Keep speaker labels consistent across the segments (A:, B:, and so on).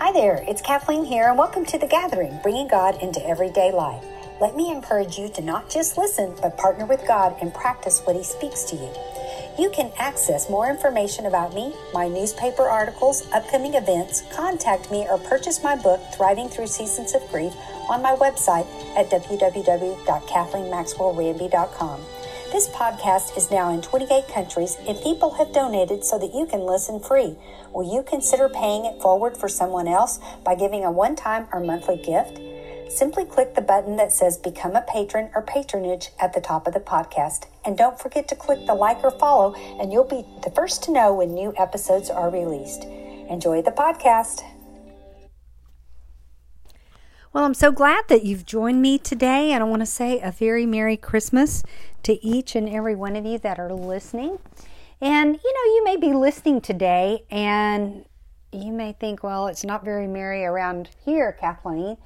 A: Hi there, it's Kathleen here, and welcome to The Gathering, bringing God into everyday life. Let me encourage you to not just listen, but partner with God and practice what He speaks to you. You can access more information about me, my newspaper articles, upcoming events, contact me, or purchase my book, Thriving Through Seasons of Grief, on my website at www.kathleenmaxwellranby.com. This podcast is now in 28 countries, and people have donated so that you can listen free. Will you consider paying it forward for someone else by giving a one time or monthly gift? Simply click the button that says Become a Patron or Patronage at the top of the podcast. And don't forget to click the like or follow, and you'll be the first to know when new episodes are released. Enjoy the podcast.
B: Well, I'm so glad that you've joined me today, and I want to say a very Merry Christmas to each and every one of you that are listening. And you know, you may be listening today, and you may think, well, it's not very merry around here, Kathleen.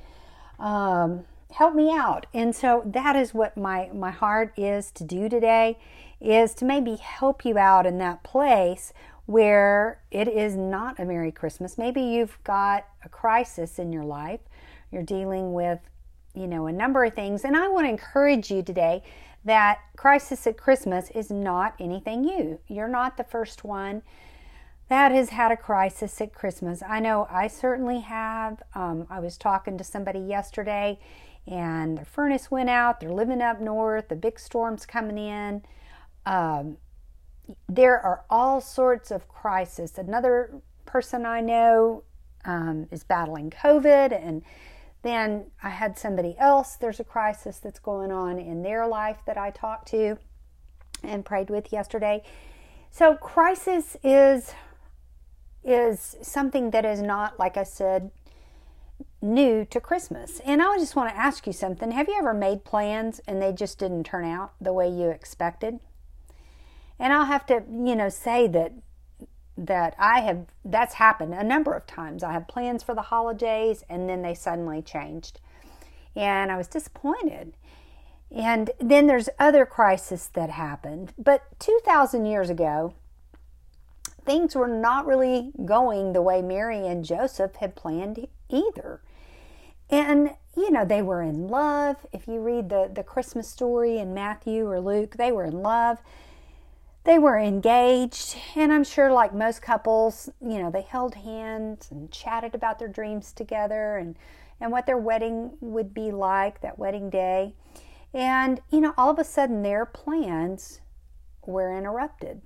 B: Um, help me out. And so that is what my, my heart is to do today, is to maybe help you out in that place where it is not a Merry Christmas. Maybe you've got a crisis in your life you're dealing with, you know, a number of things. And I want to encourage you today that crisis at Christmas is not anything new. You're not the first one that has had a crisis at Christmas. I know I certainly have. Um, I was talking to somebody yesterday and their furnace went out. They're living up north. The big storm's coming in. Um, there are all sorts of crises. Another person I know um, is battling COVID and then I had somebody else, there's a crisis that's going on in their life that I talked to and prayed with yesterday. So crisis is is something that is not like I said new to Christmas. And I just want to ask you something. Have you ever made plans and they just didn't turn out the way you expected? And I'll have to, you know, say that that I have that's happened a number of times. I have plans for the holidays and then they suddenly changed. And I was disappointed. And then there's other crises that happened. But 2000 years ago, things were not really going the way Mary and Joseph had planned either. And you know, they were in love. If you read the, the Christmas story in Matthew or Luke, they were in love they were engaged, and I'm sure, like most couples, you know, they held hands and chatted about their dreams together and, and what their wedding would be like that wedding day. And, you know, all of a sudden their plans were interrupted.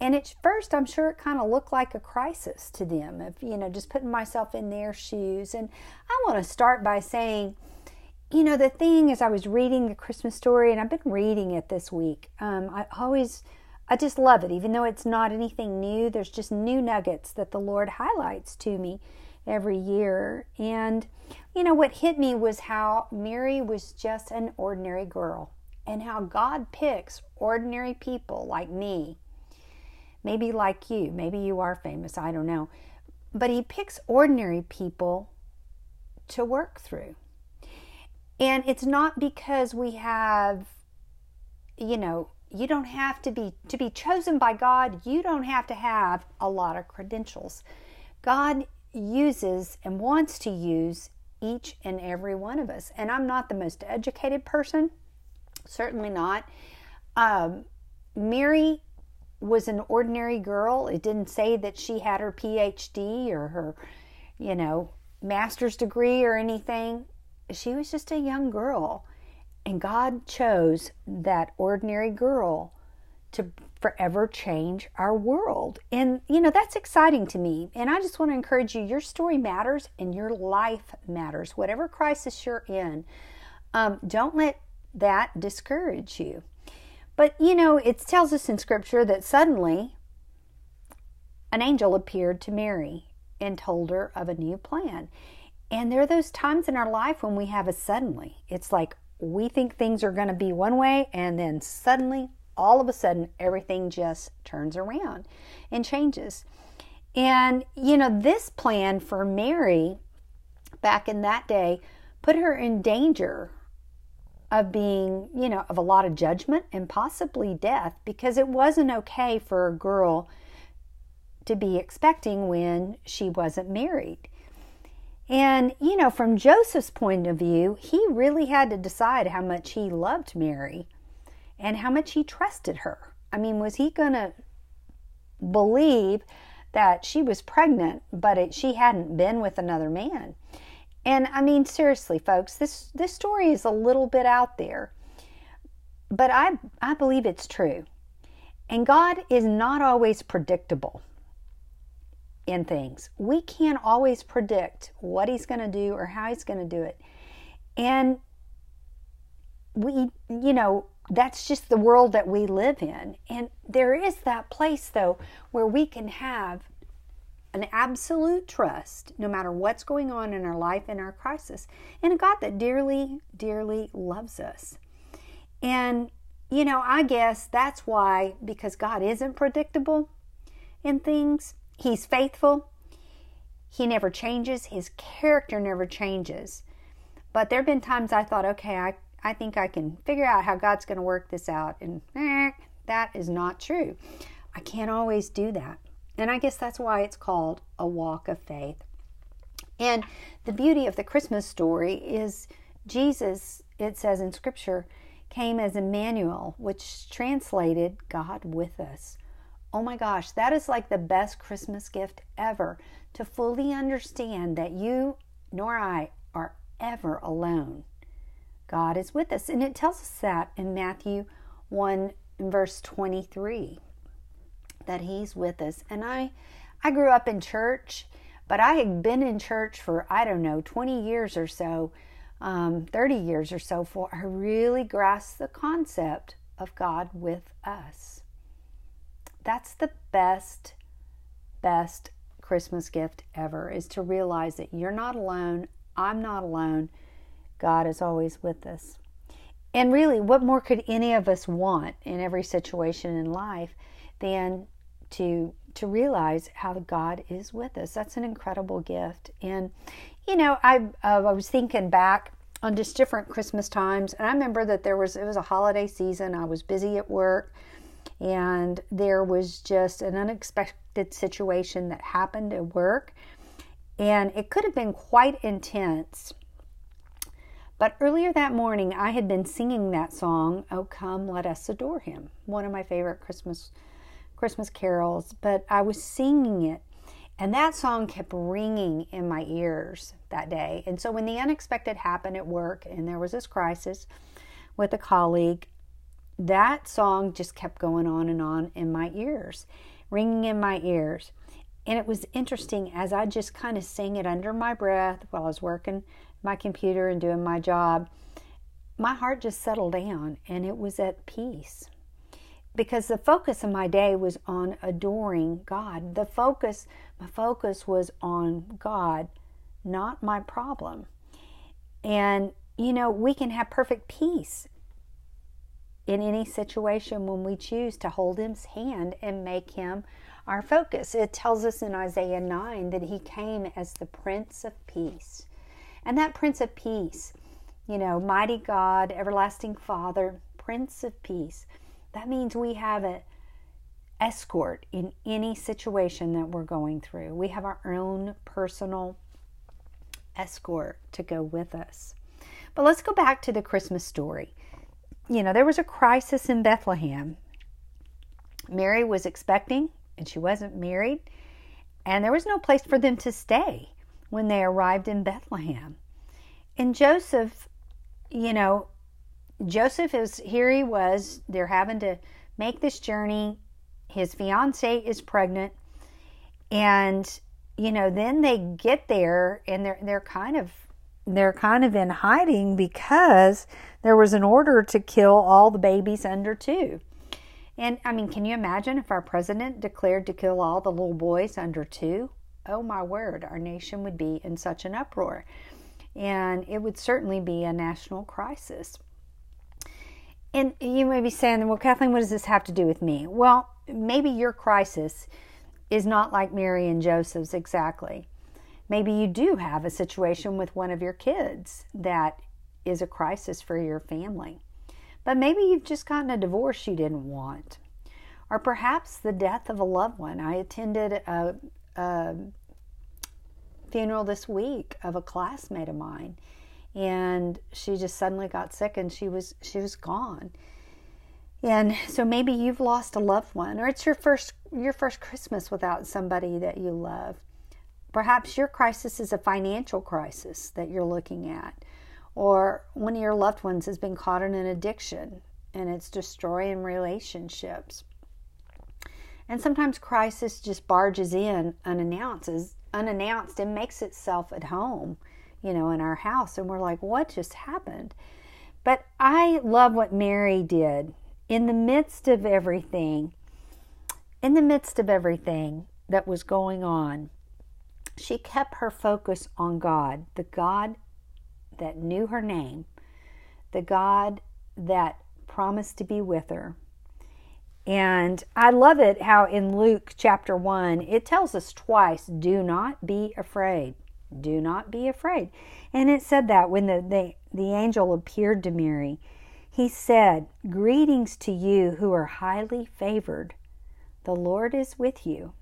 B: And at first, I'm sure it kind of looked like a crisis to them, if, you know, just putting myself in their shoes. And I want to start by saying, you know, the thing is, I was reading the Christmas story, and I've been reading it this week. Um, I always I just love it. Even though it's not anything new, there's just new nuggets that the Lord highlights to me every year. And, you know, what hit me was how Mary was just an ordinary girl and how God picks ordinary people like me, maybe like you, maybe you are famous, I don't know. But He picks ordinary people to work through. And it's not because we have, you know, you don't have to be to be chosen by God, you don't have to have a lot of credentials. God uses and wants to use each and every one of us. And I'm not the most educated person, certainly not. Um, Mary was an ordinary girl. It didn't say that she had her PhD or her, you know, master's degree or anything. She was just a young girl and God chose that ordinary girl to forever change our world. And, you know, that's exciting to me. And I just want to encourage you your story matters and your life matters. Whatever crisis you're in, um, don't let that discourage you. But, you know, it tells us in Scripture that suddenly an angel appeared to Mary and told her of a new plan. And there are those times in our life when we have a suddenly. It's like, we think things are going to be one way, and then suddenly, all of a sudden, everything just turns around and changes. And, you know, this plan for Mary back in that day put her in danger of being, you know, of a lot of judgment and possibly death because it wasn't okay for a girl to be expecting when she wasn't married. And, you know, from Joseph's point of view, he really had to decide how much he loved Mary and how much he trusted her. I mean, was he going to believe that she was pregnant, but it, she hadn't been with another man? And I mean, seriously, folks, this, this story is a little bit out there, but I, I believe it's true. And God is not always predictable in things. We can't always predict what He's going to do or how He's going to do it. And we, you know, that's just the world that we live in. And there is that place, though, where we can have an absolute trust, no matter what's going on in our life in our crisis, in a God that dearly, dearly loves us. And, you know, I guess that's why, because God isn't predictable in things, He's faithful, He never changes, His character never changes. But there have been times I thought, okay, I, I think I can figure out how God's going to work this out. And eh, that is not true. I can't always do that. And I guess that's why it's called a walk of faith. And the beauty of the Christmas story is Jesus, it says in Scripture, came as Emmanuel, which translated God with us. Oh my gosh, that is like the best Christmas gift ever to fully understand that you nor I are ever alone. God is with us. And it tells us that in Matthew 1 verse 23 that he's with us. And I I grew up in church, but I had been in church for I don't know 20 years or so, um, 30 years or so for I really grasped the concept of God with us. That's the best best Christmas gift ever is to realize that you're not alone. I'm not alone. God is always with us. And really, what more could any of us want in every situation in life than to to realize how God is with us. That's an incredible gift. And you know, I uh, I was thinking back on just different Christmas times, and I remember that there was it was a holiday season. I was busy at work, and there was just an unexpected situation that happened at work, and it could have been quite intense. But earlier that morning, I had been singing that song, "Oh Come, Let Us Adore Him," one of my favorite Christmas Christmas carols, but I was singing it. And that song kept ringing in my ears that day. And so when the unexpected happened at work and there was this crisis with a colleague, that song just kept going on and on in my ears, ringing in my ears. And it was interesting as I just kind of sang it under my breath while I was working my computer and doing my job. My heart just settled down and it was at peace because the focus of my day was on adoring God. The focus, my focus was on God, not my problem. And, you know, we can have perfect peace in any situation when we choose to hold His hand and make Him our focus. It tells us in Isaiah 9 that He came as the Prince of Peace. And that Prince of Peace, you know, mighty God, everlasting Father, Prince of Peace that means we have an escort in any situation that we're going through. We have our own personal escort to go with us. But let's go back to the Christmas story. You know, there was a crisis in Bethlehem. Mary was expecting and she wasn't married, and there was no place for them to stay when they arrived in Bethlehem. And Joseph, you know, Joseph is here he was, they're having to make this journey. His fiance is pregnant and you know, then they get there and they're they're kind of they're kind of in hiding because there was an order to kill all the babies under 2. And I mean, can you imagine if our president declared to kill all the little boys under 2? Oh my word, our nation would be in such an uproar. And it would certainly be a national crisis. And you may be saying, well, Kathleen, what does this have to do with me? Well, maybe your crisis is not like Mary and Joseph's exactly. Maybe you do have a situation with one of your kids that is a crisis for your family. But maybe you've just gotten a divorce you didn't want. Or perhaps the death of a loved one. I attended a, a funeral this week of a classmate of mine, and she just suddenly got sick and she was she was gone. And so maybe you've lost a loved one, or it's your first your first Christmas without somebody that you love. Perhaps your crisis is a financial crisis that you're looking at, or one of your loved ones has been caught in an addiction and it's destroying relationships. And sometimes crisis just barges in unannounced, unannounced and makes itself at home, you know, in our house. And we're like, what just happened? But I love what Mary did in the midst of everything, in the midst of everything that was going on. She kept her focus on God, the God that knew her name, the God that promised to be with her. And I love it how in Luke chapter 1, it tells us twice do not be afraid. Do not be afraid. And it said that when the, the, the angel appeared to Mary, he said, Greetings to you who are highly favored. The Lord is with you.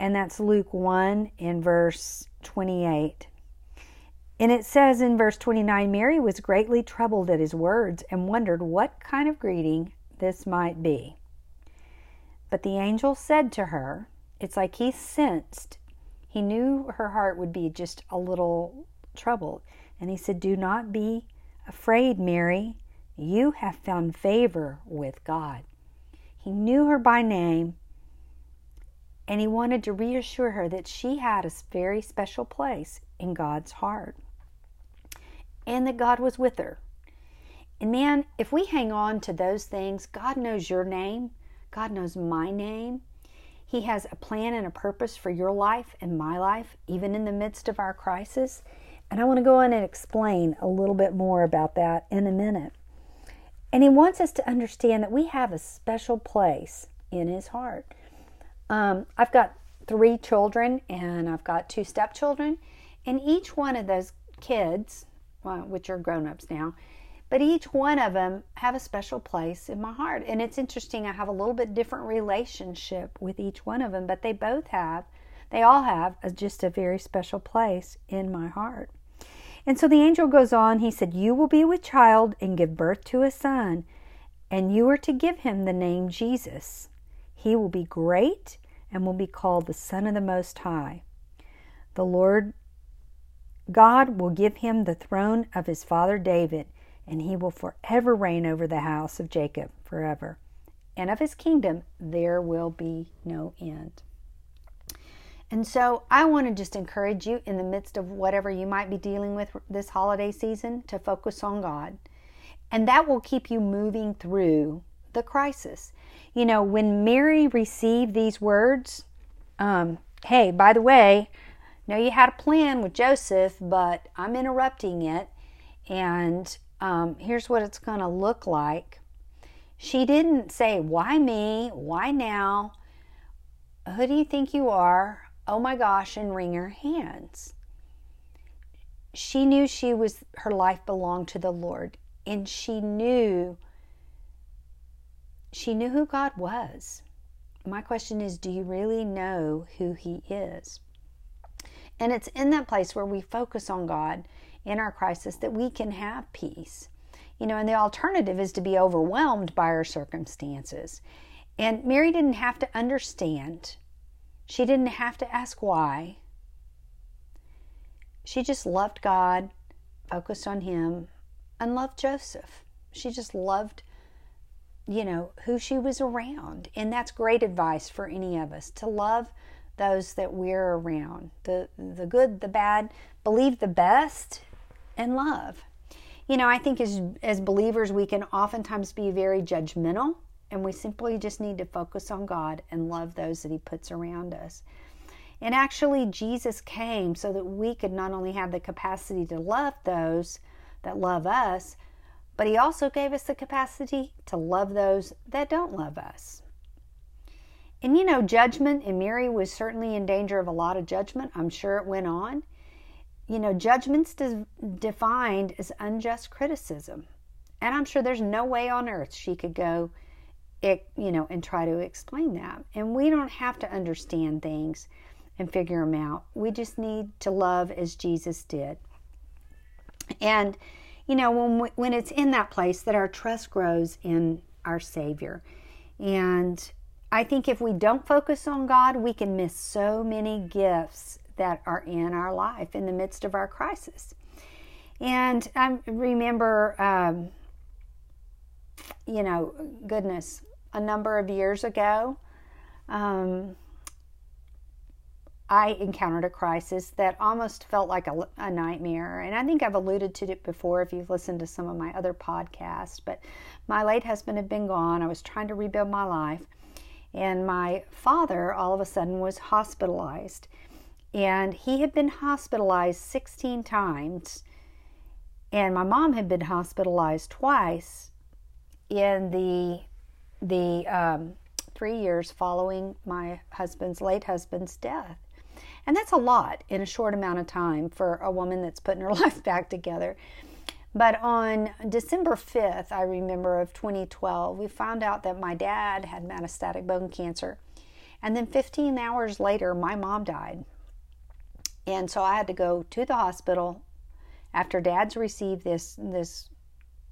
B: And that's Luke 1 in verse 28. And it says in verse 29 Mary was greatly troubled at his words and wondered what kind of greeting this might be. But the angel said to her, It's like he sensed, he knew her heart would be just a little troubled. And he said, Do not be afraid, Mary. You have found favor with God. He knew her by name and he wanted to reassure her that she had a very special place in God's heart and that God was with her. And man, if we hang on to those things, God knows your name, God knows my name. He has a plan and a purpose for your life and my life, even in the midst of our crisis. And I want to go on and explain a little bit more about that in a minute. And He wants us to understand that we have a special place in His heart. Um, I've got three children and I've got two stepchildren, and each one of those kids which are grown ups now. But each one of them have a special place in my heart. And it's interesting, I have a little bit different relationship with each one of them, but they both have, they all have a, just a very special place in my heart. And so the angel goes on, he said, You will be with child and give birth to a son, and you are to give him the name Jesus. He will be great and will be called the Son of the Most High. The Lord God will give him the throne of his father David, and he will forever reign over the house of Jacob forever. And of his kingdom there will be no end. And so I want to just encourage you in the midst of whatever you might be dealing with this holiday season to focus on God. And that will keep you moving through the crisis. You know, when Mary received these words, um, hey, by the way, know you had a plan with Joseph, but I'm interrupting it. And um, here's what it's going to look like. She didn't say, Why me? Why now? Who do you think you are? Oh my gosh, and wring her hands. She knew she was, her life belonged to the Lord. And she knew, she knew who God was. My question is, do you really know who He is? And it's in that place where we focus on God in our crisis that we can have peace. You know, and the alternative is to be overwhelmed by our circumstances. And Mary didn't have to understand, she didn't have to ask why. She just loved God, focused on Him, and loved Joseph. She just loved, you know, who she was around. And that's great advice for any of us to love those that we're around the the good the bad believe the best and love you know i think as as believers we can oftentimes be very judgmental and we simply just need to focus on god and love those that he puts around us and actually jesus came so that we could not only have the capacity to love those that love us but he also gave us the capacity to love those that don't love us and you know, judgment, and Mary was certainly in danger of a lot of judgment. I'm sure it went on. You know, judgment's de- defined as unjust criticism. And I'm sure there's no way on earth she could go, it, you know, and try to explain that. And we don't have to understand things and figure them out. We just need to love as Jesus did. And, you know, when, we, when it's in that place that our trust grows in our Savior. And I think if we don't focus on God, we can miss so many gifts that are in our life in the midst of our crisis. And I remember, um, you know, goodness, a number of years ago, um, I encountered a crisis that almost felt like a, a, nightmare. And I think I've alluded to it before if you've listened to some of my other podcasts. But my late husband had been gone. I was trying to rebuild my life. And my father all of a sudden was hospitalized. And he had been hospitalized 16 times. And my mom had been hospitalized twice in the the um, three years following my husband's late husband's death. And that's a lot in a short amount of time for a woman that's putting her life back together. But on December 5th, I remember of 2012, we found out that my dad had metastatic bone cancer. And then 15 hours later, my mom died. And so I had to go to the hospital after dad's received this this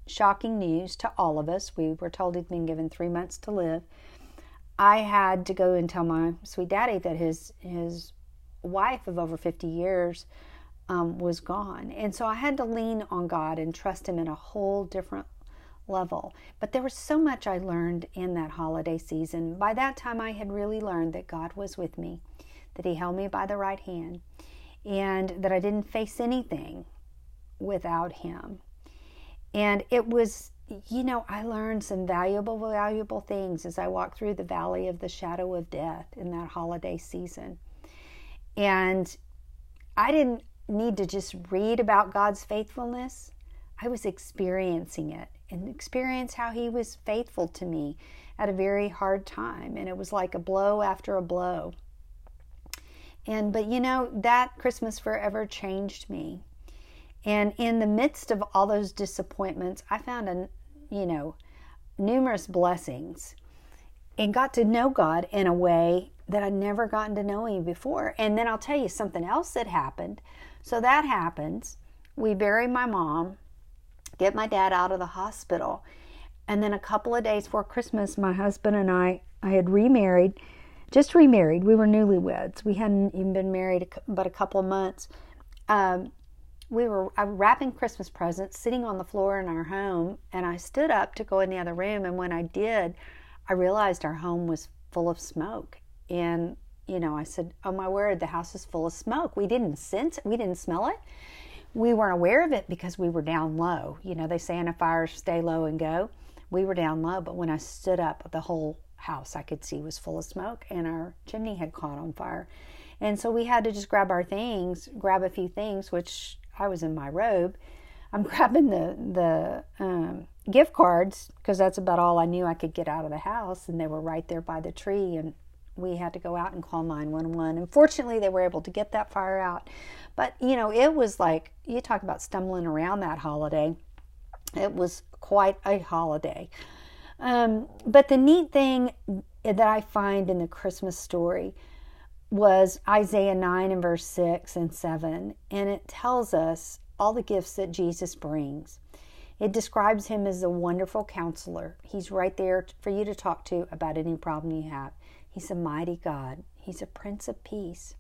B: shocking news to all of us. We were told he'd been given 3 months to live. I had to go and tell my sweet daddy that his his wife of over 50 years um, was gone. And so I had to lean on God and trust Him in a whole different level. But there was so much I learned in that holiday season. By that time, I had really learned that God was with me, that He held me by the right hand, and that I didn't face anything without Him. And it was, you know, I learned some valuable, valuable things as I walked through the valley of the shadow of death in that holiday season. And I didn't need to just read about God's faithfulness. I was experiencing it and experience how he was faithful to me at a very hard time and it was like a blow after a blow. And but you know that Christmas forever changed me. And in the midst of all those disappointments, I found a you know numerous blessings and got to know God in a way that I'd never gotten to know him before. And then I'll tell you something else that happened. So that happens. We bury my mom, get my dad out of the hospital. And then a couple of days before Christmas, my husband and I, I had remarried, just remarried. We were newlyweds. We hadn't even been married but a couple of months. Um, we were wrapping Christmas presents, sitting on the floor in our home, and I stood up to go in the other room. And when I did, I realized our home was full of smoke. And, you know, I said, Oh my word, the house is full of smoke. We didn't sense it, we didn't smell it. We weren't aware of it because we were down low. You know, they say in a fire, stay low and go. We were down low, but when I stood up, the whole house I could see was full of smoke and our chimney had caught on fire. And so we had to just grab our things, grab a few things, which I was in my robe. I'm grabbing the the um, gift cards because that's about all I knew I could get out of the house, and they were right there by the tree. And we had to go out and call 911. And fortunately, they were able to get that fire out. But, you know, it was like, you talk about stumbling around that holiday. It was quite a holiday. Um, but the neat thing that I find in the Christmas story was Isaiah 9 and verse 6 and 7. And it tells us all the gifts that Jesus brings. It describes him as a wonderful counselor. He's right there for you to talk to about any problem you have. He's a mighty God. He's a Prince of Peace.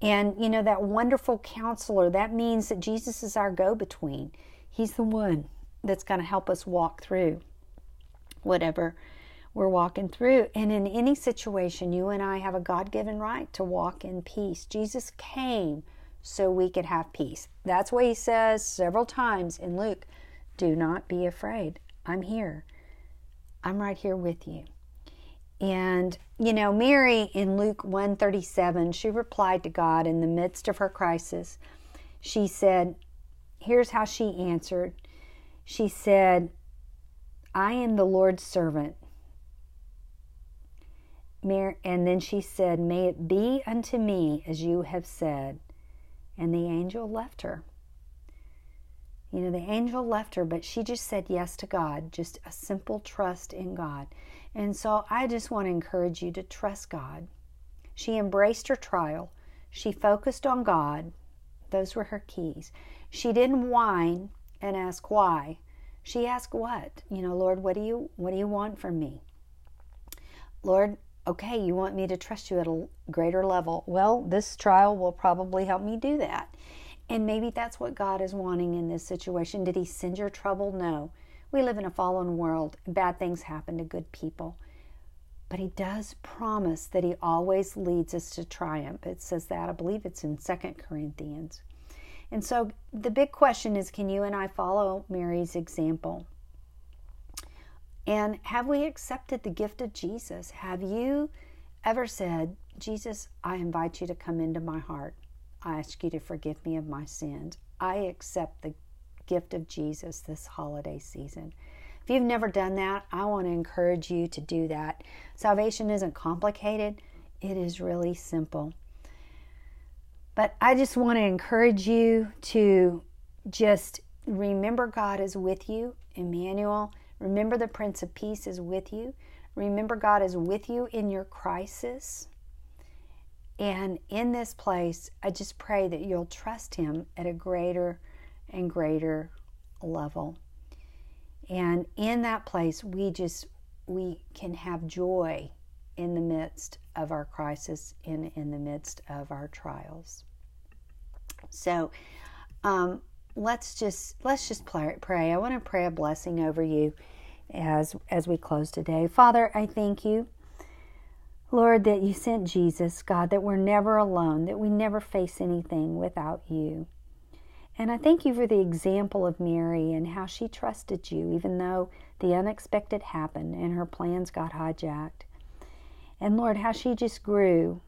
B: And, you know, that wonderful counselor, that means that Jesus is our go between. He's the one that's going to help us walk through whatever we're walking through. And in any situation, you and I have a God given right to walk in peace. Jesus came so we could have peace. That's what he says several times in Luke do not be afraid. I'm here. I'm right here with you. And you know, Mary in Luke 137, she replied to God in the midst of her crisis. She said, here's how she answered. She said, I am the Lord's servant. Mary, And then she said, May it be unto me as you have said. And the angel left her. You know, the angel left her, but she just said yes to God, just a simple trust in God. And so I just want to encourage you to trust God. She embraced her trial. She focused on God. Those were her keys. She didn't whine and ask why. She asked what? You know, Lord, what do you what do you want from me? Lord, okay, you want me to trust you at a greater level. Well, this trial will probably help me do that. And maybe that's what God is wanting in this situation. Did He send your trouble? No. We live in a fallen world. Bad things happen to good people. But He does promise that He always leads us to triumph. It says that. I believe it's in Second Corinthians. And so the big question is can you and I follow Mary's example? And have we accepted the gift of Jesus? Have you ever said, Jesus, I invite you to come into my heart? I ask you to forgive me of my sins. I accept the gift of Jesus this holiday season. If you've never done that, I want to encourage you to do that. Salvation isn't complicated, it is really simple. But I just want to encourage you to just remember God is with you, Emmanuel. Remember the Prince of Peace is with you. Remember God is with you in your crisis. And in this place, I just pray that you'll trust Him at a greater and greater level. And in that place, we just we can have joy in the midst of our crisis, in in the midst of our trials. So, um, let's just let's just pray. I want to pray a blessing over you as as we close today. Father, I thank you Lord, that you sent Jesus, God, that we're never alone, that we never face anything without you. And I thank you for the example of Mary and how she trusted you, even though the unexpected happened and her plans got hijacked. And Lord, how she just grew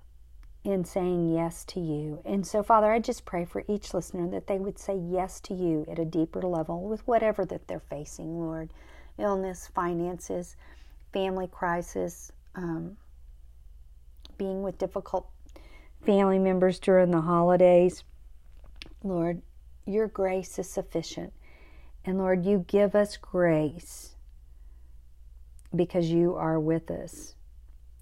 B: in saying yes to you. And so, Father, I just pray for each listener that they would say yes to you at a deeper level with whatever that they're facing, Lord illness, finances, family crisis, um, being with difficult family members during the holidays. Lord, your grace is sufficient. And Lord, you give us grace because you are with us.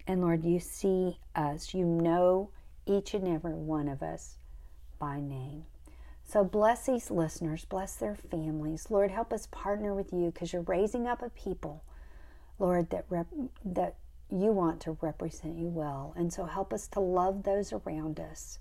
B: And Lord, you see us. You know each and every one of us by name. So bless these listeners, bless their families. Lord, help us partner with you because you're raising up a people, Lord, that rep- that you want to represent you well. And so help us to love those around us.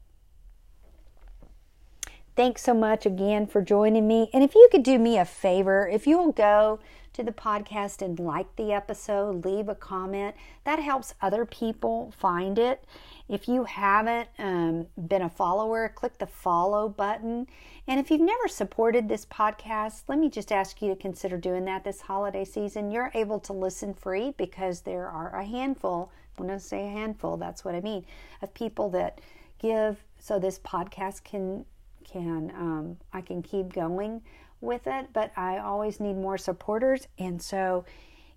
B: Thanks so much again for joining me. And if you could do me a favor, if you'll go to the podcast and like the episode, leave a comment. That helps other people find it. If you haven't um, been a follower, click the follow button. And if you've never supported this podcast, let me just ask you to consider doing that this holiday season. You're able to listen free because there are a handful, when I say a handful, that's what I mean, of people that give so this podcast can can um, I can keep going with it, but I always need more supporters. And so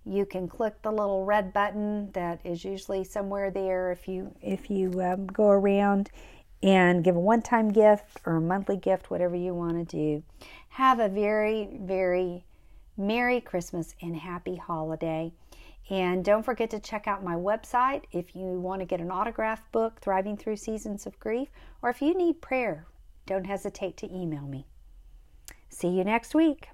B: you can click the little red button that is usually somewhere there if you if you um, go around and give a one-time gift or a monthly gift whatever you want to do have a very very merry christmas and happy holiday and don't forget to check out my website if you want to get an autograph book thriving through seasons of grief or if you need prayer don't hesitate to email me See you next week.